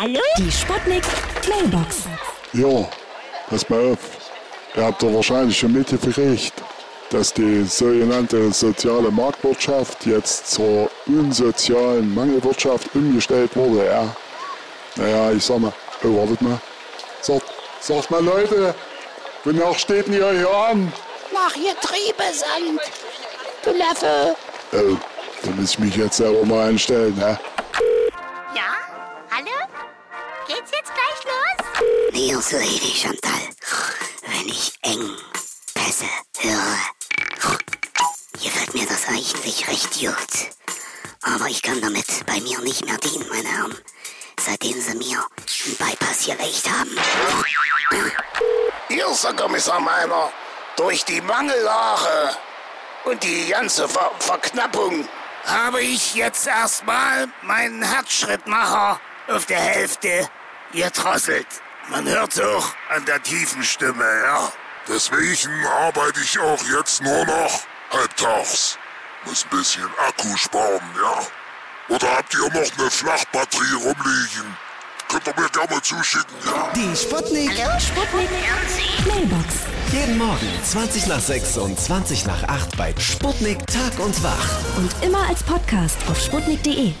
Hallo? Die Sputnik Mailbox. Ja, pass mal auf. Ihr habt doch wahrscheinlich schon mitgekriegt, dass die sogenannte soziale Marktwirtschaft jetzt zur unsozialen Mangelwirtschaft umgestellt wurde, ja. Naja, ich sag mal, oh, wartet mal. Sagt, sagt mal Leute, wonach steht denn ihr hier an? Nach Getriebe, Sand. Du Löffel. Oh, da muss ich mich jetzt selber mal einstellen, ne? Ja? Nils Lady Chantal, wenn ich eng Pässe höre, gefällt mir das eigentlich recht gut. Aber ich kann damit bei mir nicht mehr dienen, meine Herren, seitdem sie mir einen Bypass gelegt haben. Hier ist der Kommissar Meiner. Durch die Mangellage und die ganze Ver Verknappung habe ich jetzt erstmal meinen Herzschrittmacher auf der Hälfte gedrosselt. Man hört auch an der tiefen Stimme, ja. Deswegen arbeite ich auch jetzt nur noch halbtags. Muss ein bisschen Akku sparen, ja? Oder habt ihr noch eine Flachbatterie rumliegen? Könnt ihr mir gerne mal zuschicken, ja? Die Sputnik. Sputnik Mailbox. Jeden Morgen 20 nach 6 und 20 nach 8 bei Sputnik Tag und Wach. Und immer als Podcast auf sputnik.de.